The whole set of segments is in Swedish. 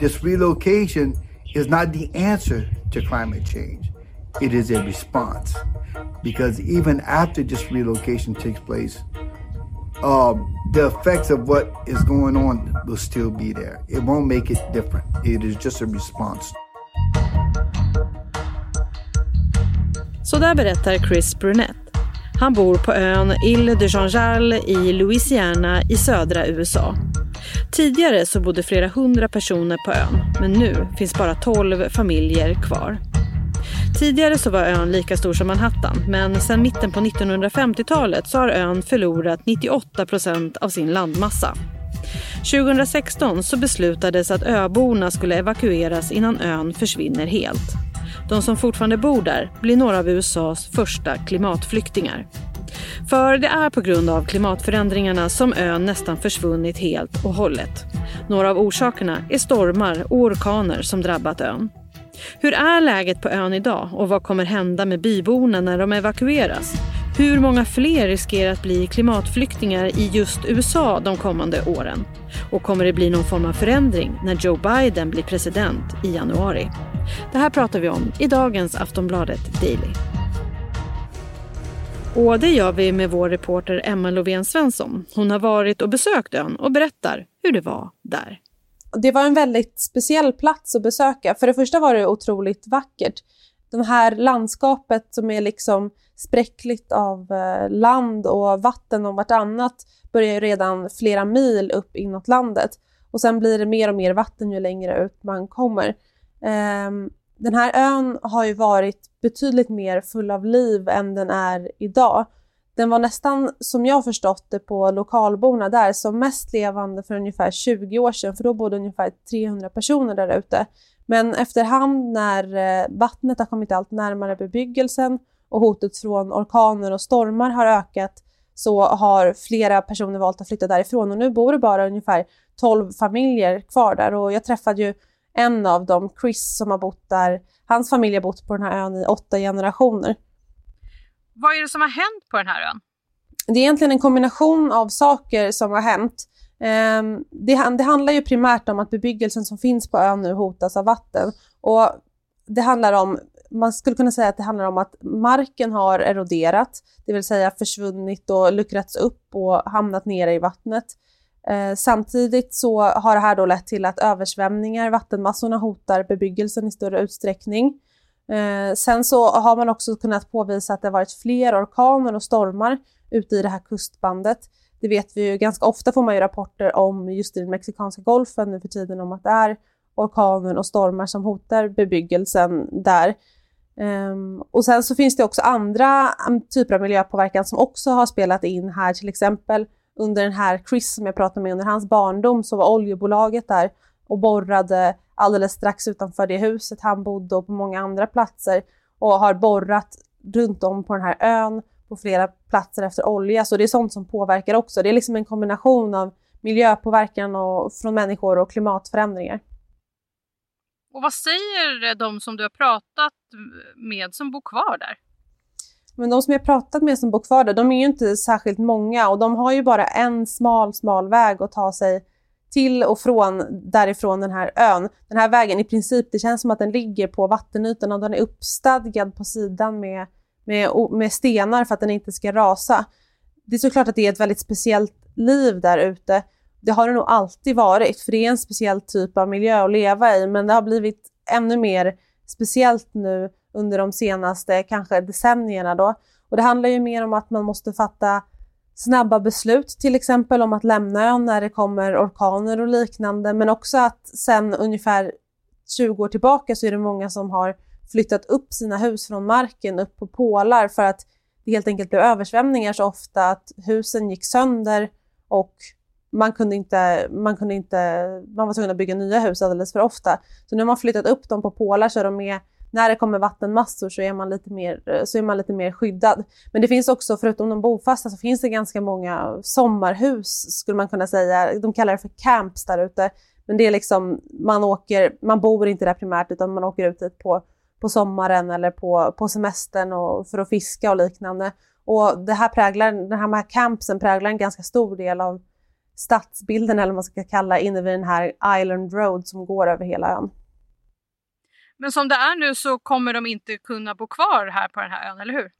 this relocation is not the answer to climate change. It is a response. Because even after this relocation takes place, um, the effects of what is going on will still be there. It won't make it different. It is just a response. Där berättar Chris Brunette. Han bor på ön Ile de Jean-Charles i Louisiana i södra USA. Tidigare så bodde flera hundra personer på ön, men nu finns bara tolv familjer kvar. Tidigare så var ön lika stor som Manhattan, men sedan mitten på 1950-talet så har ön förlorat 98 procent av sin landmassa. 2016 så beslutades att öborna skulle evakueras innan ön försvinner helt. De som fortfarande bor där blir några av USAs första klimatflyktingar. För det är på grund av klimatförändringarna som ön nästan försvunnit helt och hållet. Några av orsakerna är stormar och orkaner som drabbat ön. Hur är läget på ön idag och vad kommer hända med byborna när de evakueras? Hur många fler riskerar att bli klimatflyktingar i just USA de kommande åren? Och kommer det bli någon form av förändring när Joe Biden blir president i januari? Det här pratar vi om i dagens Aftonbladet Daily. Och det gör vi med vår reporter Emma Lovén Svensson. Hon har varit och besökt ön och berättar hur det var där. Det var en väldigt speciell plats att besöka. För det första var det otroligt vackert. Det här landskapet som är liksom spräckligt av eh, land och vatten om vartannat börjar ju redan flera mil upp inåt landet. Och sen blir det mer och mer vatten ju längre ut man kommer. Ehm, den här ön har ju varit betydligt mer full av liv än den är idag. Den var nästan, som jag förstått det på lokalborna där, som mest levande för ungefär 20 år sedan, för då bodde ungefär 300 personer där ute. Men efterhand när eh, vattnet har kommit allt närmare bebyggelsen och hotet från orkaner och stormar har ökat så har flera personer valt att flytta därifrån och nu bor det bara ungefär 12 familjer kvar där och jag träffade ju en av dem, Chris, som har bott där. Hans familj har bott på den här ön i åtta generationer. Vad är det som har hänt på den här ön? Det är egentligen en kombination av saker som har hänt. Ehm, det, det handlar ju primärt om att bebyggelsen som finns på ön nu hotas av vatten. Och det handlar om man skulle kunna säga att det handlar om att marken har eroderat, det vill säga försvunnit och luckrats upp och hamnat nere i vattnet. Eh, samtidigt så har det här då lett till att översvämningar, vattenmassorna hotar bebyggelsen i större utsträckning. Eh, sen så har man också kunnat påvisa att det har varit fler orkaner och stormar ute i det här kustbandet. Det vet vi ju, ganska ofta får man ju rapporter om just i den mexikanska golfen nu för tiden om att det är orkaner och stormar som hotar bebyggelsen där. Um, och sen så finns det också andra mm, typer av miljöpåverkan som också har spelat in här, till exempel under den här Chris som jag pratade med under hans barndom så var oljebolaget där och borrade alldeles strax utanför det huset han bodde och på många andra platser och har borrat runt om på den här ön på flera platser efter olja. Så det är sånt som påverkar också. Det är liksom en kombination av miljöpåverkan och, från människor och klimatförändringar. Och vad säger de som du har pratat med som bor kvar där? Men de som jag pratat med som bor kvar där, de är ju inte särskilt många och de har ju bara en smal, smal väg att ta sig till och från därifrån den här ön. Den här vägen i princip, det känns som att den ligger på vattenytan och den är uppstadgad på sidan med, med, med stenar för att den inte ska rasa. Det är såklart att det är ett väldigt speciellt liv där ute. Det har det nog alltid varit, för det är en speciell typ av miljö att leva i, men det har blivit ännu mer speciellt nu under de senaste kanske decennierna då. Och det handlar ju mer om att man måste fatta snabba beslut, till exempel om att lämna ön när det kommer orkaner och liknande, men också att sen ungefär 20 år tillbaka så är det många som har flyttat upp sina hus från marken upp på pålar för att det helt enkelt blev översvämningar så ofta att husen gick sönder och man kunde inte, man kunde inte, man var tvungen att bygga nya hus alldeles för ofta. Så nu har man flyttat upp dem på pålar så de är när det kommer vattenmassor så är, man lite mer, eh, så är man lite mer skyddad. Men det finns också, förutom de bofasta, så finns det ganska många sommarhus skulle man kunna säga. De kallar det för camps där ute. Men det är liksom, man åker, man bor inte där primärt utan man åker ut dit på, på sommaren eller på, på semestern och, för att fiska och liknande. Och det här präglar, den här, de här campsen präglar en ganska stor del av stadsbilden eller vad man ska kalla inne vid den här Island Road som går över hela ön. Men som det är nu så kommer de inte kunna bo kvar här på den här ön, eller hur?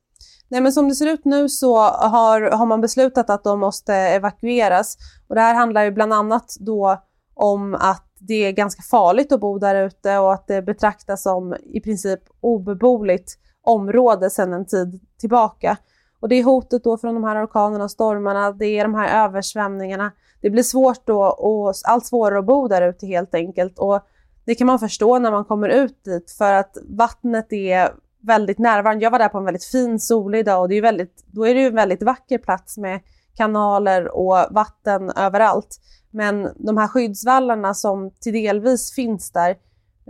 Nej, men som det ser ut nu så har, har man beslutat att de måste evakueras. Och det här handlar ju bland annat då om att det är ganska farligt att bo där ute och att det betraktas som i princip obeboeligt område sedan en tid tillbaka. Och det är hotet då från de här orkanerna och stormarna, det är de här översvämningarna. Det blir svårt då och allt svårare att bo där ute helt enkelt. Och det kan man förstå när man kommer ut dit för att vattnet är väldigt närvarande. Jag var där på en väldigt fin solig dag och det är väldigt, då är det ju en väldigt vacker plats med kanaler och vatten överallt. Men de här skyddsvallarna som till delvis finns där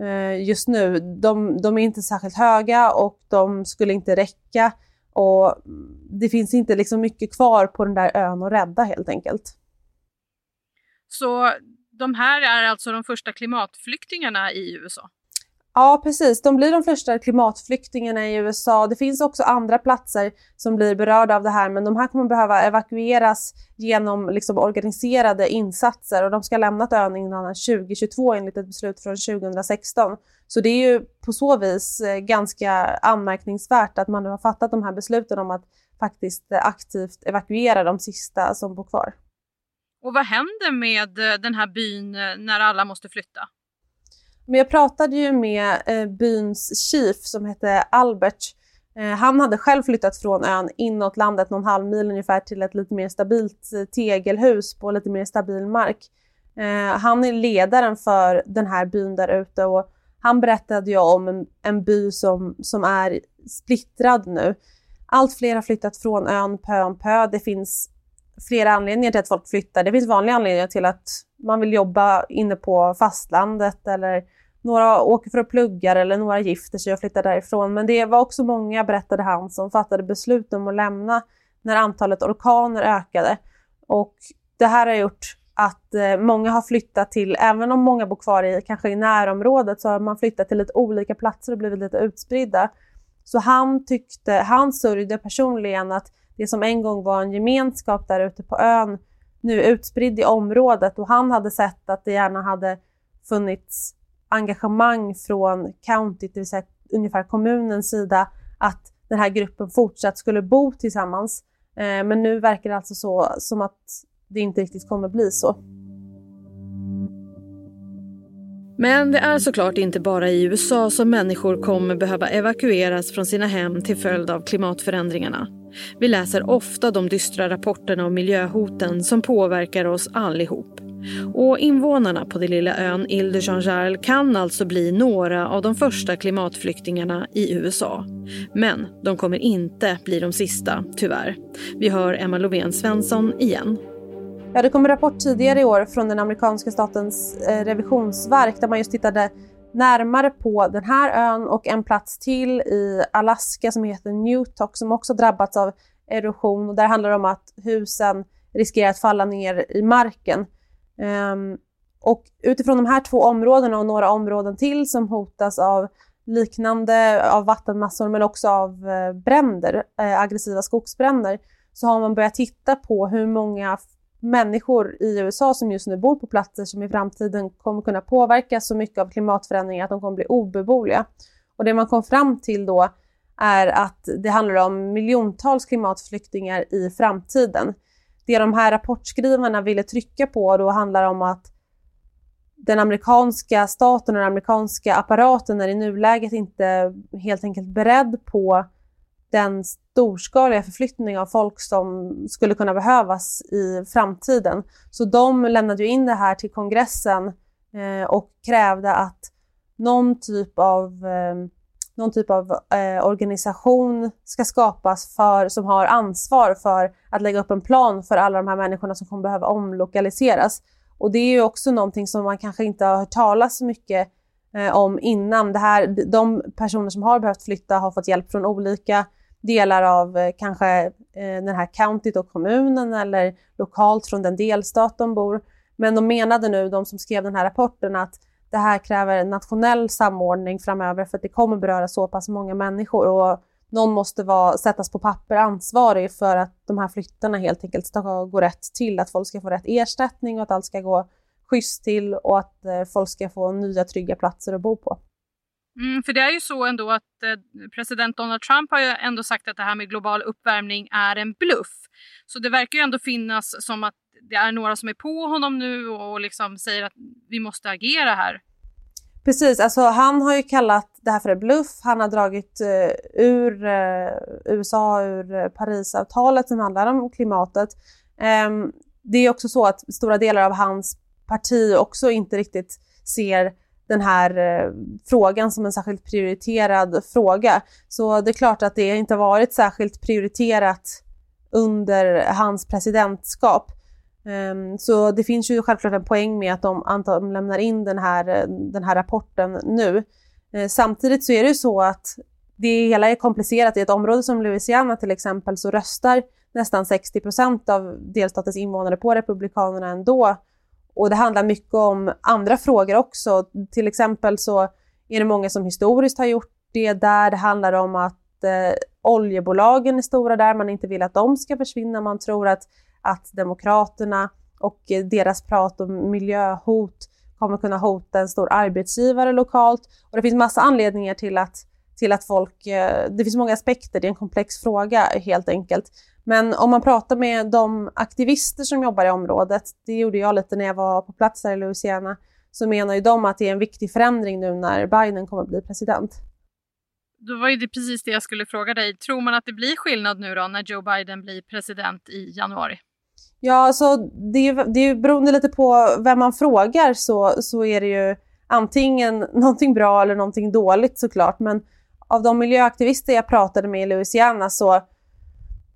eh, just nu, de, de, är inte särskilt höga och de skulle inte räcka. Och det finns inte liksom mycket kvar på den där ön att rädda helt enkelt. Så de här är alltså de första klimatflyktingarna i USA? Ja, precis. De blir de första klimatflyktingarna i USA. Det finns också andra platser som blir berörda av det här, men de här kommer behöva evakueras genom liksom organiserade insatser och de ska ha lämnat ön innan 2022 enligt ett beslut från 2016. Så det är ju på så vis eh, ganska anmärkningsvärt att man nu har fattat de här besluten om att faktiskt eh, aktivt evakuera de sista som bor kvar. Och vad händer med eh, den här byn eh, när alla måste flytta? Men jag pratade ju med eh, byns chief som hette Albert. Eh, han hade själv flyttat från ön inåt landet någon halv mil ungefär till ett lite mer stabilt eh, tegelhus på lite mer stabil mark. Eh, han är ledaren för den här byn där ute och han berättade ju om en, en by som, som är splittrad nu. Allt fler har flyttat från ön pö om pö. Det finns flera anledningar till att folk flyttar. Det finns vanliga anledningar till att man vill jobba inne på fastlandet eller några åker för att plugga eller några gifter sig och flyttar därifrån. Men det var också många, berättade han, som fattade beslut om att lämna när antalet orkaner ökade. Och det här har gjort att eh, många har flyttat till, även om många bor kvar i kanske i närområdet, så har man flyttat till lite olika platser och blivit lite utspridda. Så han tyckte, han sörjde personligen att det som en gång var en gemenskap där ute på ön nu är utspridd i området och han hade sett att det gärna hade funnits engagemang från countyt, det vill säga ungefär kommunens sida, att den här gruppen fortsatt skulle bo tillsammans. Eh, men nu verkar det alltså så som att det inte riktigt kommer bli så. Men det är såklart inte bara i USA som människor kommer behöva evakueras från sina hem till följd av klimatförändringarna. Vi läser ofta de dystra rapporterna om miljöhoten som påverkar oss allihop. Och invånarna på den lilla ön Ile de Jean-Charles kan alltså bli några av de första klimatflyktingarna i USA. Men de kommer inte bli de sista, tyvärr. Vi hör Emma Lovén Svensson igen. Ja, det kom en rapport tidigare i år från den amerikanska statens eh, revisionsverk där man just tittade närmare på den här ön och en plats till i Alaska som heter Newtok som också drabbats av erosion. Och där handlar det om att husen riskerar att falla ner i marken. Um, och utifrån de här två områdena och några områden till som hotas av liknande av vattenmassor men också av eh, bränder, eh, aggressiva skogsbränder, så har man börjat titta på hur många människor i USA som just nu bor på platser som i framtiden kommer kunna påverkas så mycket av klimatförändringar att de kommer bli obeboeliga. Och det man kom fram till då är att det handlar om miljontals klimatflyktingar i framtiden det de här rapportskrivarna ville trycka på då handlar om att den amerikanska staten och den amerikanska apparaten är i nuläget inte helt enkelt beredd på den storskaliga förflyttning av folk som skulle kunna behövas i framtiden. Så de lämnade ju in det här till kongressen eh, och krävde att någon typ av eh, någon typ av eh, organisation ska skapas för, som har ansvar för att lägga upp en plan för alla de här människorna som kommer behöva omlokaliseras. Och det är ju också någonting som man kanske inte har hört talas så mycket eh, om innan. Det här, de personer som har behövt flytta har fått hjälp från olika delar av eh, kanske eh, den här countyt och kommunen eller lokalt från den delstat de bor. Men de menade nu, de som skrev den här rapporten, att det här kräver en nationell samordning framöver för att det kommer beröra så pass många människor och någon måste vara, sättas på papper ansvarig för att de här flyttarna helt enkelt ska gå rätt till, att folk ska få rätt ersättning och att allt ska gå schysst till och att eh, folk ska få nya trygga platser att bo på. Mm, för det är ju så ändå att eh, president Donald Trump har ju ändå sagt att det här med global uppvärmning är en bluff. Så det verkar ju ändå finnas som att det är några som är på honom nu och liksom säger att vi måste agera här. Precis, alltså han har ju kallat det här för en bluff. Han har dragit eh, ur eh, USA ur eh, Parisavtalet som handlar om klimatet. Ehm, det är också så att stora delar av hans parti också inte riktigt ser den här eh, frågan som en särskilt prioriterad fråga. Så det är klart att det inte varit särskilt prioriterat under hans presidentskap. Um, så det finns ju självklart en poäng med att de, att de lämnar in den här, den här rapporten nu. Uh, samtidigt så är det ju så att det hela är komplicerat. I ett område som Louisiana till exempel så röstar nästan 60 procent av delstatens invånare på Republikanerna ändå och det handlar mycket om andra frågor också. Till exempel så är det många som historiskt har gjort det där. Det handlar om att eh, oljebolagen är stora där, man inte vill att de ska försvinna. Man tror att, att Demokraterna och deras prat om miljöhot kommer kunna hota en stor arbetsgivare lokalt. Och det finns massa anledningar till att, till att folk... Eh, det finns många aspekter, det är en komplex fråga helt enkelt. Men om man pratar med de aktivister som jobbar i området, det gjorde jag lite när jag var på plats här i Louisiana, så menar ju de att det är en viktig förändring nu när Biden kommer att bli president. Då var ju det precis det jag skulle fråga dig. Tror man att det blir skillnad nu då när Joe Biden blir president i januari? Ja, alltså det, det är beroende lite på vem man frågar så, så är det ju antingen någonting bra eller någonting dåligt såklart. Men av de miljöaktivister jag pratade med i Louisiana så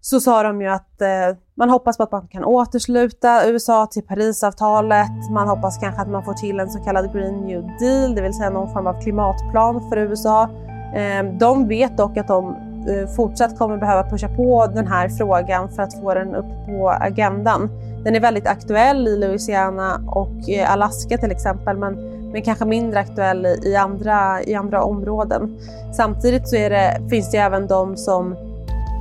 så sa de ju att eh, man hoppas på att man kan återsluta USA till Parisavtalet. Man hoppas kanske att man får till en så kallad Green New Deal, det vill säga någon form av klimatplan för USA. Eh, de vet dock att de eh, fortsatt kommer behöva pusha på den här frågan för att få den upp på agendan. Den är väldigt aktuell i Louisiana och Alaska till exempel, men, men kanske mindre aktuell i andra, i andra områden. Samtidigt så det, finns det även de som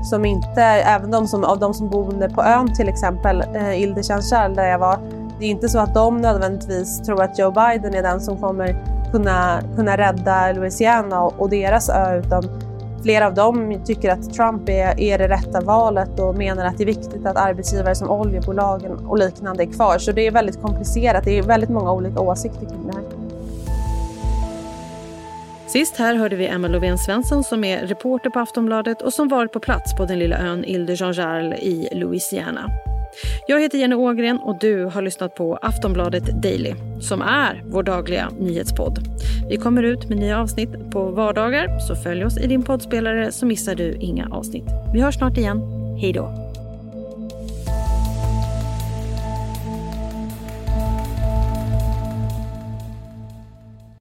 som inte, även de som, av de som bor på ön till exempel, eh, Ile Chanchal där jag var, det är inte så att de nödvändigtvis tror att Joe Biden är den som kommer kunna, kunna rädda Louisiana och, och deras ö, utan flera av dem tycker att Trump är, är det rätta valet och menar att det är viktigt att arbetsgivare som oljebolagen och liknande är kvar. Så det är väldigt komplicerat. Det är väldigt många olika åsikter kring det här. Sist här hörde vi Emma Lovén Svensson som är reporter på Aftonbladet och som varit på plats på den lilla ön Ile de Jean Charles i Louisiana. Jag heter Jenny Ågren och du har lyssnat på Aftonbladet Daily som är vår dagliga nyhetspodd. Vi kommer ut med nya avsnitt på vardagar så följ oss i din poddspelare så missar du inga avsnitt. Vi hörs snart igen. Hej då!